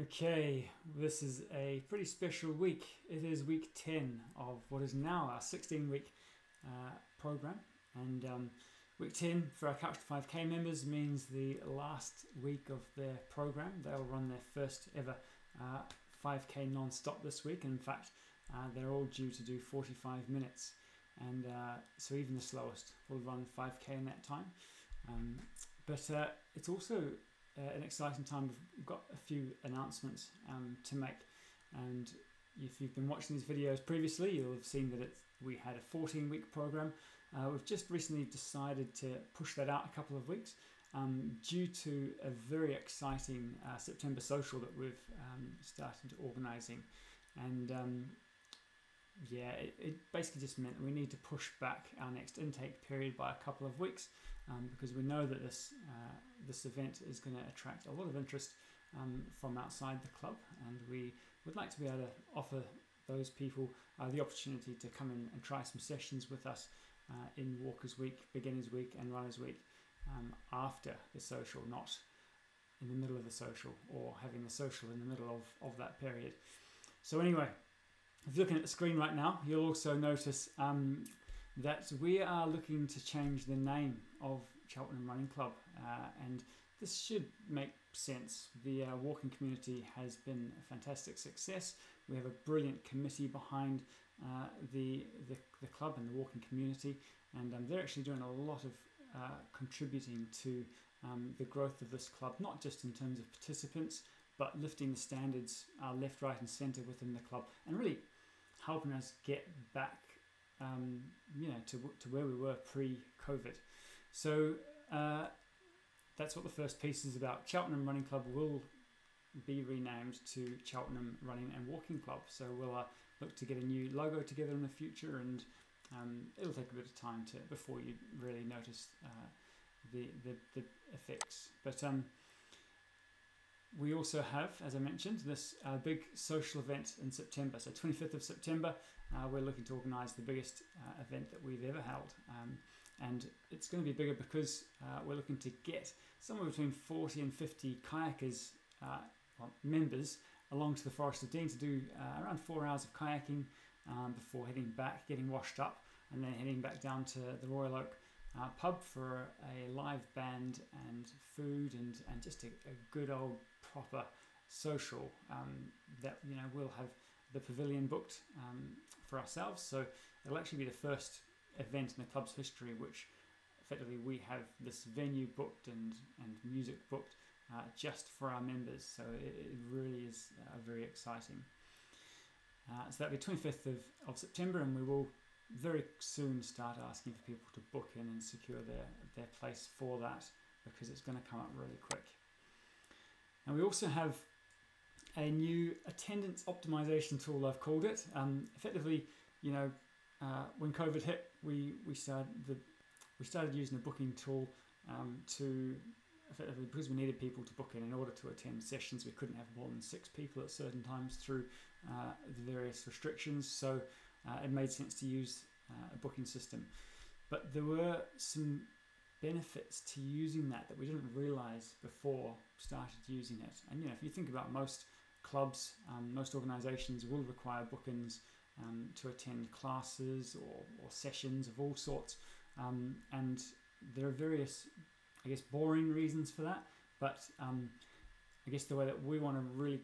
Okay, this is a pretty special week. It is week 10 of what is now our 16 week uh, program. And um, week 10 for our Couch to 5K members means the last week of their program. They'll run their first ever uh, 5K non stop this week. In fact, uh, they're all due to do 45 minutes. And uh, so even the slowest will run 5K in that time. Um, but uh, it's also uh, an exciting time. We've got a few announcements um, to make, and if you've been watching these videos previously, you'll have seen that we had a 14 week program. Uh, we've just recently decided to push that out a couple of weeks um, due to a very exciting uh, September social that we've um, started organising. And um, yeah, it, it, basically just meant we need to push back our next intake period by a couple of weeks um, because we know that this uh, this event is going to attract a lot of interest um, from outside the club, and we would like to be able to offer those people uh, the opportunity to come in and try some sessions with us uh, in Walkers Week, Beginners Week, and Runners Week um, after the social, not in the middle of the social or having the social in the middle of, of that period. So, anyway, if you're looking at the screen right now, you'll also notice um, that we are looking to change the name of Cheltenham Running Club, uh, and this should make sense. The uh, walking community has been a fantastic success. We have a brilliant committee behind uh, the, the, the club and the walking community, and um, they're actually doing a lot of uh, contributing to um, the growth of this club, not just in terms of participants, but lifting the standards uh, left, right, and centre within the club, and really helping us get back, um, you know, to, to where we were pre-COVID. So uh, that's what the first piece is about. Cheltenham Running Club will be renamed to Cheltenham Running and Walking Club. So we'll uh, look to get a new logo together in the future, and um, it'll take a bit of time to before you really notice uh, the, the, the effects. But um, we also have, as I mentioned, this uh, big social event in September. So 25th of September, uh, we're looking to organise the biggest uh, event that we've ever held. Um, and it's going to be bigger because uh, we're looking to get somewhere between 40 and 50 kayakers, uh, well, members, along to the Forest of Dean to do uh, around four hours of kayaking um, before heading back, getting washed up, and then heading back down to the Royal Oak uh, pub for a live band and food and, and just a, a good old proper social um, that you know we'll have the pavilion booked um, for ourselves. So it'll actually be the first event in the club's history which effectively we have this venue booked and, and music booked uh, just for our members so it, it really is uh, very exciting uh, so that'll be 25th of, of September and we will very soon start asking for people to book in and secure their, their place for that because it's going to come up really quick. And we also have a new attendance optimization tool, I've called it. Um, effectively, you know, uh, when COVID hit, we, we, started the, we started using a booking tool um, to effectively because we needed people to book in in order to attend sessions. We couldn't have more than six people at certain times through uh, the various restrictions. So uh, it made sense to use uh, a booking system. But there were some benefits to using that that we didn't realize before started using it. And you know, if you think about most clubs, um, most organizations will require bookings um, to attend classes or, or, sessions of all sorts. Um, and there are various, I guess, boring reasons for that. But um, I guess the way that we want to really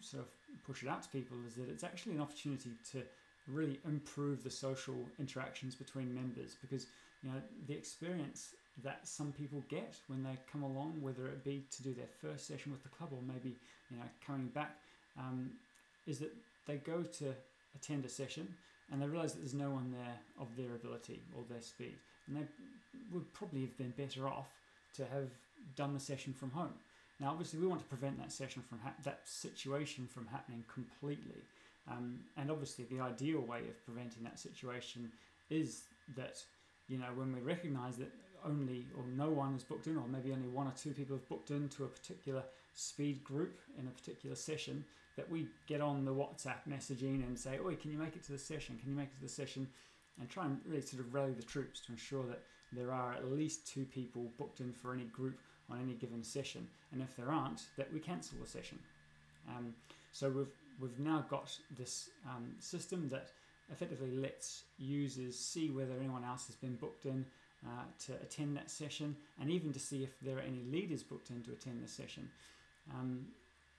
sort of push it out to people is that it's actually an opportunity to really improve the social interactions between members because you know the experience that some people get when they come along whether it be to do their first session with the club or maybe you know coming back um, is that they go to attend a session and they realize that there's no one there of their ability or their speed. And they would probably have been better off to have done the session from home. Now obviously we want to prevent that session from ha- that situation from happening completely. Um, and obviously, the ideal way of preventing that situation is that you know when we recognise that only or no one is booked in, or maybe only one or two people have booked into a particular speed group in a particular session, that we get on the WhatsApp messaging and say, "Oi, can you make it to the session? Can you make it to the session?" and try and really sort of rally the troops to ensure that there are at least two people booked in for any group on any given session. And if there aren't, that we cancel the session. Um, so we've we've now got this um, system that effectively lets users see whether anyone else has been booked in uh, to attend that session, and even to see if there are any leaders booked in to attend the session.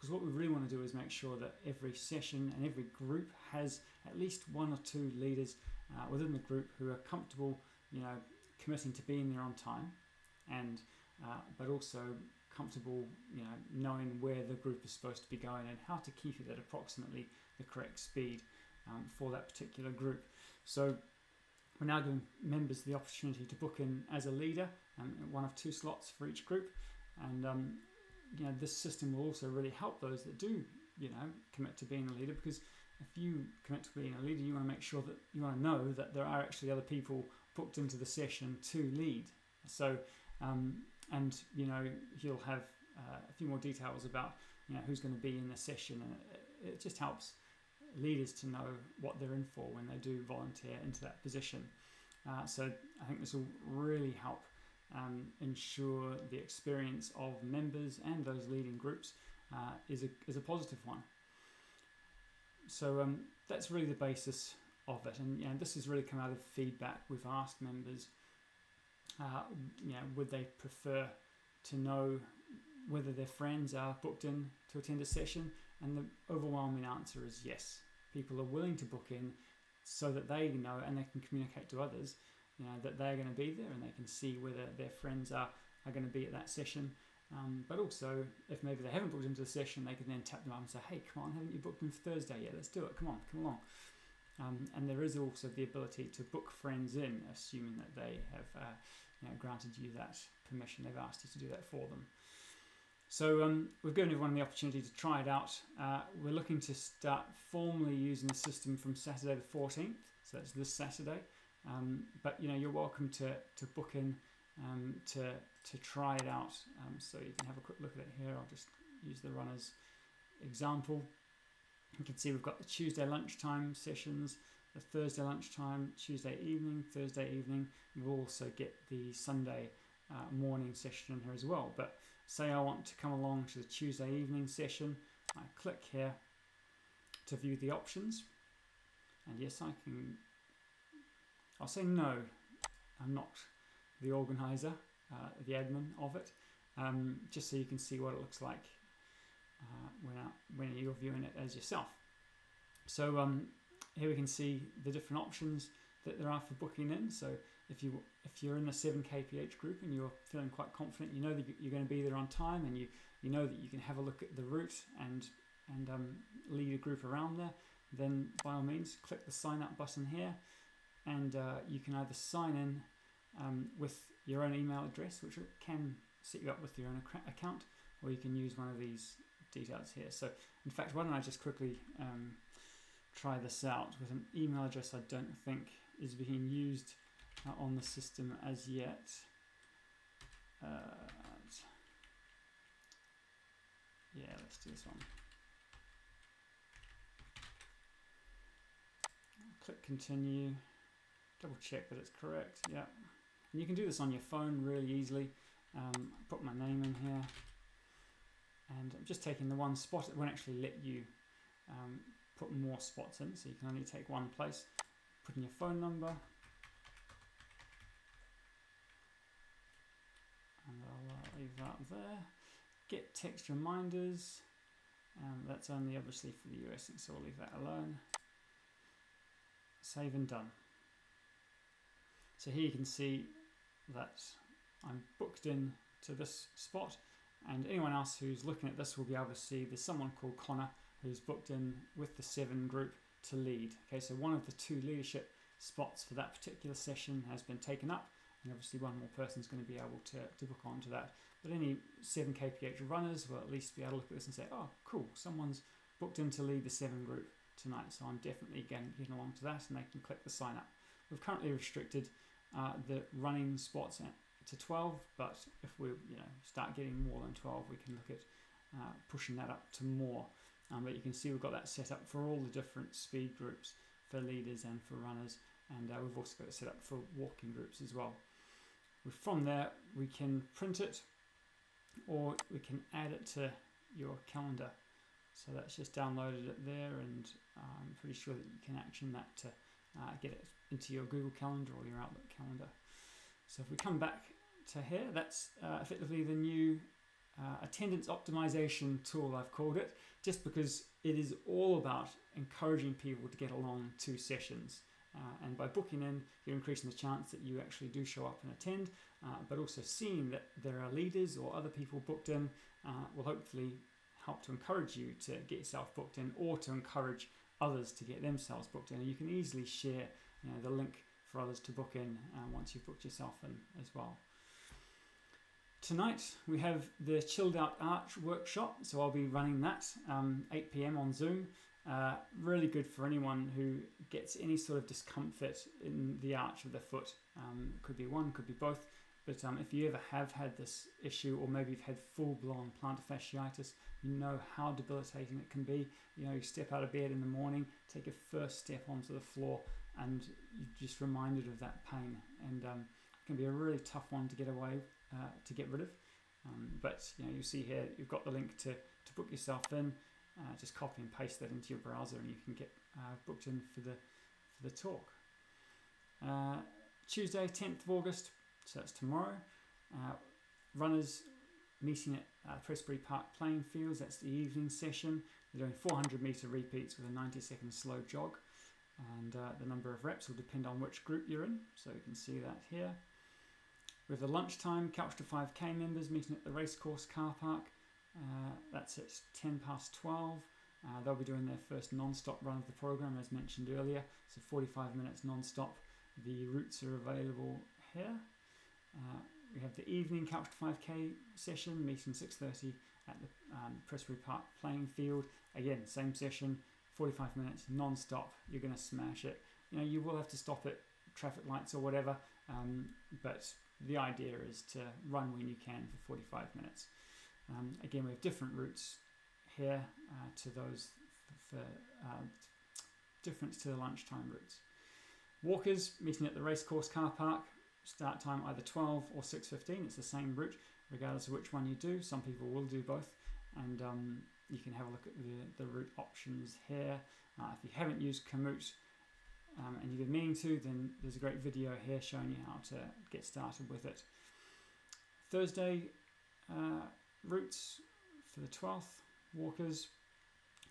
Because what we really want to do is make sure that every session and every group has at least one or two leaders uh, within the group who are comfortable, you know, committing to being there on time, and uh, but also comfortable, you know, knowing where the group is supposed to be going and how to keep it at approximately the correct speed um, for that particular group. So we're now giving members the opportunity to book in as a leader, um, one of two slots for each group, and um, you know this system will also really help those that do, you know, commit to being a leader because if you commit to being a leader, you want to make sure that you want to know that there are actually other people booked into the session to lead. So, um, and you know, you'll have uh, a few more details about you know who's going to be in the session, and it, it just helps leaders to know what they're in for when they do volunteer into that position. Uh, so I think this will really help um, ensure the experience of members and those leading groups uh, is, a, is a positive one. So um, that's really the basis of it, and you know, this has really come out of feedback. We've asked members, uh, you know, would they prefer to know whether their friends are booked in to attend a session and the overwhelming answer is yes. People are willing to book in so that they know and they can communicate to others, you know, that they're going to be there and they can see whether their friends are, are going to be at that session. Um, but also, if maybe they haven't booked into the session, they can then tap them up and say, hey, come on, haven't you booked in for Thursday yet? Let's do it. Come on, come along. Um, and there is also the ability to book friends in, assuming that they have uh, you know, granted you that permission. They've asked you to do that for them. So um, we've given everyone the opportunity to try it out. Uh, we're looking to start formally using the system from Saturday the 14th, so that's this Saturday. Um, but you know you're welcome to, to book in um, to to try it out. Um, so you can have a quick look at it here. I'll just use the runners example. You can see we've got the Tuesday lunchtime sessions, the Thursday lunchtime, Tuesday evening, Thursday evening. We'll also get the Sunday uh, morning session in here as well. But Say I want to come along to the Tuesday evening session. I click here to view the options. And yes, I can, I'll say no, I'm not the organizer, uh, the admin of it, um, just so you can see what it looks like uh, when, when you're viewing it as yourself. So um, here we can see the different options that there are for booking in. So if you if you're in the 7 kph group and you're feeling quite confident you know that you're going to be there on time and you you know that you can have a look at the route and and um, lead a group around there then by all means click the sign up button here and uh, you can either sign in um, with your own email address which can set you up with your own account or you can use one of these details here so in fact why don't I just quickly um, try this out with an email address I don't think is being used uh, on the system as yet. Uh, yeah, let's do this one. Click continue, double check that it's correct, yeah. And you can do this on your phone really easily. Um, put my name in here and I'm just taking the one spot. It won't actually let you um, put more spots in, so you can only take one place. Put in your phone number, and I'll uh, leave that there. Get text reminders, um, that's only obviously for the US, so I'll leave that alone. Save and done. So here you can see that I'm booked in to this spot and anyone else who's looking at this will be able to see there's someone called Connor who's booked in with the seven group to lead. Okay, so one of the two leadership spots for that particular session has been taken up and obviously one more person is going to be able to, to book onto that. But any 7 kph runners will at least be able to look at this and say, oh, cool, someone's booked in to lead the 7 group tonight, so I'm definitely getting, getting along to that, and they can click the sign up. We've currently restricted uh, the running spots to 12, but if we you know start getting more than 12, we can look at uh, pushing that up to more. Um, but you can see we've got that set up for all the different speed groups for leaders and for runners, and uh, we've also got it set up for walking groups as well from there we can print it or we can add it to your calendar So that's just downloaded it there, and I'm pretty sure that you can action that to uh, get it into your Google Calendar or your Outlook calendar. So if we come back to here, that's uh, effectively the new uh, attendance optimization tool, I've called it, just because it is all about encouraging people to get along to sessions. Uh, and by booking in, you're increasing the chance that you actually do show up and attend, uh, but also seeing that there are leaders or other people booked in uh, will hopefully help to encourage you to get yourself booked in or to encourage others to get themselves booked in. And you can easily share you know, the link for others to book in uh, once you've booked yourself in as well. Tonight we have the Chilled Out Arch workshop, so I'll be running that um, 8 pm on Zoom. Uh, really good for anyone who gets any sort of discomfort in the arch of the foot. Um, could be one, could be both. But um, if you ever have had this issue, or maybe you've had full blown plantar fasciitis, you know how debilitating it can be. You know, you step out of bed in the morning, take a first step onto the floor, and you're just reminded of that pain. And um, it can be a really tough one to get away, uh, to get rid of. Um, but you know, you see here, you've got the link to, to book yourself in. Uh, just copy and paste that into your browser, and you can get uh, booked in for the for the talk. Uh, Tuesday, 10th of August, so that's tomorrow. Uh, runners meeting at uh, Prestbury Park playing fields. That's the evening session. They're doing 400 meter repeats with a 90 second slow jog, and uh, the number of reps will depend on which group you're in. So you can see that here. With the lunchtime, Couch to 5K members meeting at the racecourse car park. Uh, that's at 10 past 12. Uh, they'll be doing their first non-stop run of the program, as mentioned earlier. So 45 minutes non-stop. The routes are available here. Uh, we have the evening Couch to 5K session, meeting 6.30 at the um, Park playing field. Again, same session, 45 minutes non-stop. You're going to smash it. You know, you will have to stop at traffic lights or whatever, um, but the idea is to run when you can for 45 minutes. Um, again, we have different routes here uh, to those for uh, difference to the lunchtime routes. Walkers meeting at the racecourse car park. Start time either 12 or 6.15. It's the same route, regardless of which one you do. Some people will do both. And um, you can have a look at the, the route options here. Uh, if you haven't used Komoot um, and you've been meaning to, then there's a great video here showing you how to get started with it. Thursday, uh, routes for the 12th, walkers,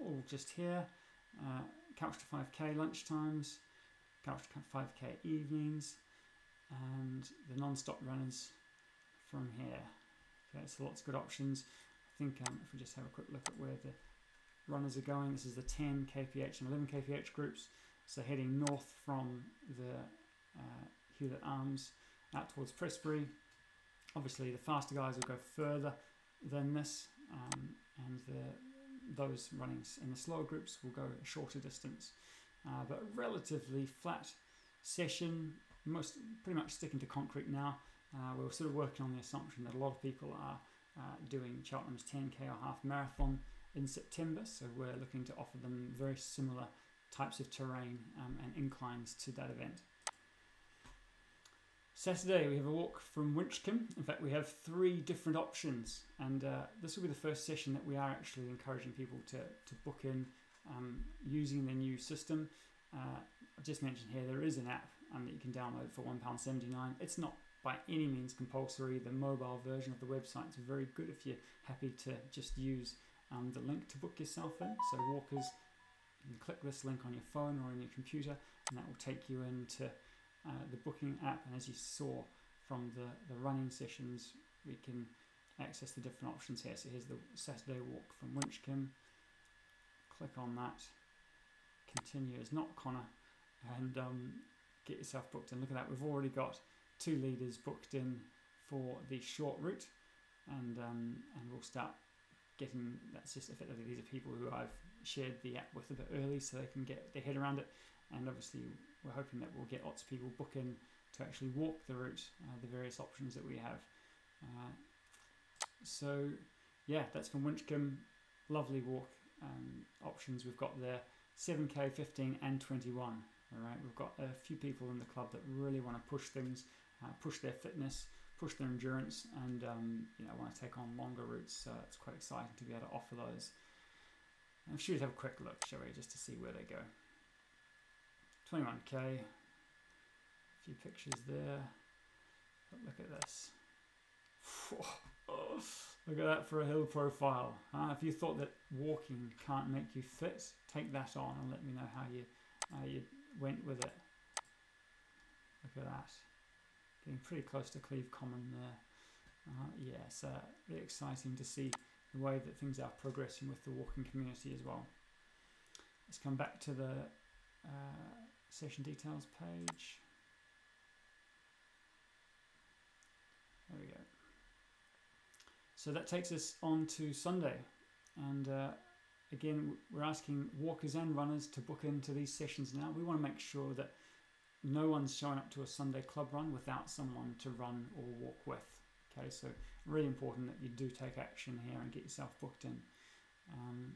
all just here. Uh, couch to 5k lunchtimes, couch to 5k evenings, and the non-stop runners from here. Okay, so lots of good options. I think um, if we just have a quick look at where the runners are going, this is the 10 kph and 11 kph groups. So heading north from the uh, Hewlett Arms out towards Prestbury. Obviously, the faster guys will go further than this, um, and the, those running in the slower groups will go a shorter distance. Uh, but relatively flat session, most pretty much sticking to concrete now. Uh, we're sort of working on the assumption that a lot of people are uh, doing Cheltenham's 10k or half marathon in September, so we're looking to offer them very similar types of terrain um, and inclines to that event. Saturday we have a walk from Winchcombe. In fact, we have three different options, and uh, this will be the first session that we are actually encouraging people to, to book in um, using the new system. Uh, I just mentioned here there is an app um, that you can download for £1.79. It's not by any means compulsory. The mobile version of the website is very good if you're happy to just use um, the link to book yourself in. So, walkers, you click this link on your phone or on your computer, and that will take you into uh, the booking app. And as you saw from the, the running sessions we can access the different options here. So here's the Saturday walk from Winchcombe. Click on that. Continue. As not Connor. And um, get yourself booked in. Look at that. We've already got two leaders booked in for the short route and um, and we'll start getting that's just effectively these are people who I've shared the app with a bit early so they can get their head around it and obviously we're hoping that we'll get lots of people book in to actually walk the route, uh, the various options that we have. Uh, so, yeah, that's from Winchcombe. Lovely walk um, options we've got there 7k, 15, and 21. All right, we've got a few people in the club that really want to push things, uh, push their fitness, push their endurance, and um, you know want to take on longer routes. So it's quite exciting to be able to offer those. I'm sure have a quick look, shall we, just to see where they go. 21k, a few pictures there. But look at this. look at that for a hill profile. Uh, if you thought that walking can't make you fit, take that on and let me know how you how you went with it. Look at that. Getting pretty close to Cleeve Common there. Uh, yeah, so really exciting to see the way that things are progressing with the walking community as well. Let's come back to the uh, session details page. There we go. So that takes us on to Sunday. And uh, again, we're asking walkers and runners to book into these sessions now. We want to make sure that no one's showing up to a Sunday club run without someone to run or walk with. Okay, so really important that you do take action here and get yourself booked in. Um,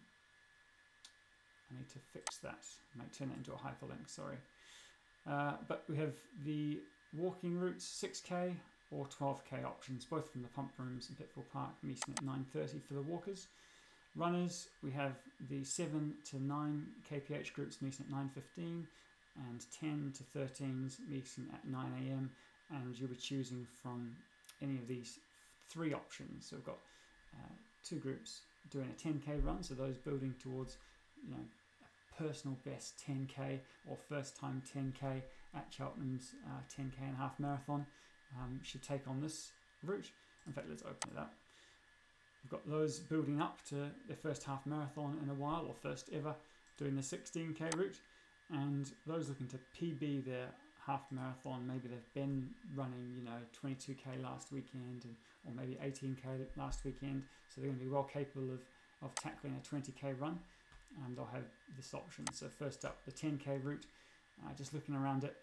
I need to fix that. Might turn it into a hyperlink, sorry. Uh, but we have the walking routes 6k or 12k options, both from the pump rooms in Pittville Park, meeting at 9.30 for the walkers. Runners, we have the 7 to 9 kph groups meeting at 9.15 and 10 to 13s meeting at 9am and you'll be choosing from any of these three options. So we've got uh, two groups doing a 10k run, so those building towards you know personal best 10k or first time 10k at Cheltenham's uh, 10k and half marathon um, should take on this route. In fact, let's open it up. We've got those building up to their first half marathon in a while or first ever doing the 16k route, and those looking to PB their half marathon. Maybe they've been running, you know, 22k last weekend and, or maybe 18k last weekend. So they're going to be well capable of, of tackling a 20k run and they'll have this option. So first up, the 10k route. Uh, just looking around it,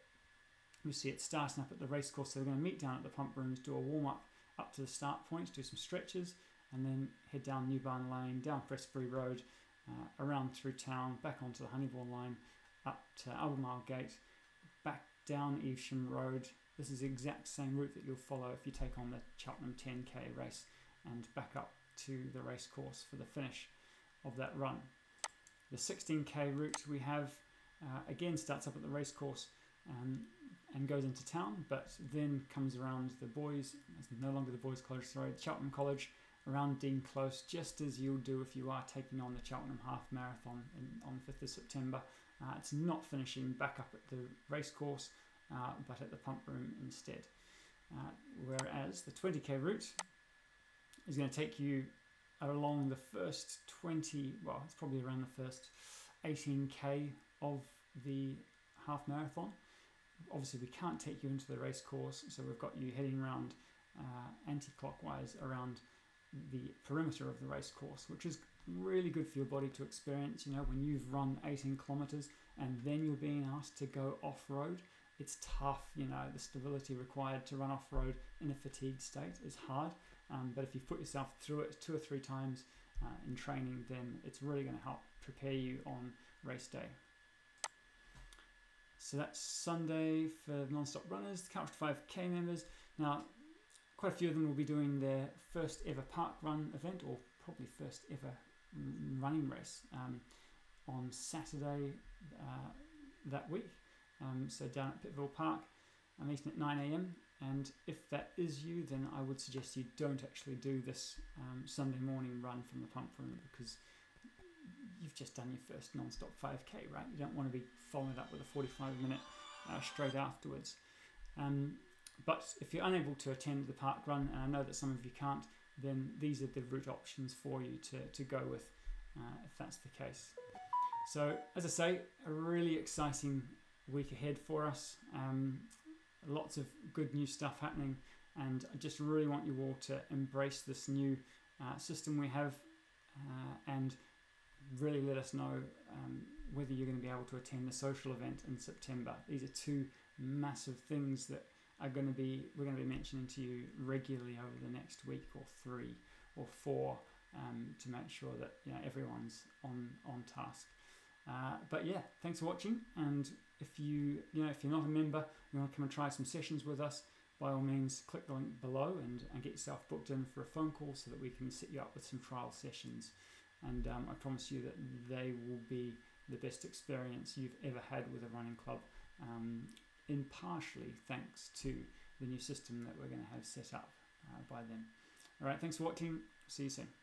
we see it starting up at the racecourse. So they're going to meet down at the pump rooms, do a warm up up to the start point, do some stretches, and then head down New Barn Lane, down Prestbury Road, uh, around through town, back onto the Honeybourne Line, up to Albemarle Gate, back down Evesham Road. This is the exact same route that you'll follow if you take on the Cheltenham 10k race and back up to the race course for the finish of that run. The 16k route we have uh, again starts up at the race course um, and goes into town, but then comes around the boys, it's no longer the boys' college, sorry, Cheltenham College, around Dean Close, just as you'll do if you are taking on the Cheltenham Half Marathon in, on 5th of September. Uh, it's not finishing back up at the racecourse, uh, but at the pump room instead. Uh, whereas the 20k route is going to take you along the first 20, well, it's probably around the first 18k of the half marathon. Obviously, we can't take you into the race course, so we've got you heading around uh, anti clockwise around the perimeter of the race course, which is really good for your body to experience. You know, when you've run 18 kilometers and then you're being asked to go off road, it's tough. You know, the stability required to run off road in a fatigued state is hard. Um, but if you've put yourself through it two or three times uh, in training, then it's really going to help prepare you on race day. So that's Sunday for non-stop runners, the Couch to 5k members. Now, quite a few of them will be doing their first ever park run event, or probably first ever running race um, on Saturday uh, that week. Um, so down at Pittville Park, I'm meeting at 9 a.m. And if that is you, then I would suggest you don't actually do this um, Sunday morning run from the pump room because you've just done your first non-stop 5k, right? You don't want to be following up with a 45 minute uh, straight afterwards. Um, but if you're unable to attend the park run, and I know that some of you can't, then these are the route options for you to, to go with uh, if that's the case. So, as I say, a really exciting week ahead for us. Um, lots of good new stuff happening, and I just really want you all to embrace this new uh, system we have uh, and really let us know um, whether you're going to be able to attend the social event in September. These are two massive things that are going to be we're going to be mentioning to you regularly over the next week or three or four um, to make sure that you know everyone's on on task. Uh, but yeah, thanks for watching. And if you you know if you're not a member, you want to come and try some sessions with us, by all means, click the link below and, and get yourself booked in for a phone call so that we can set you up with some trial sessions. and um, I promise you that they will be the best experience you've ever had with a running club, um, in partially thanks to the new system that we're going to have set up uh, by them. All right, thanks for watching. See you soon.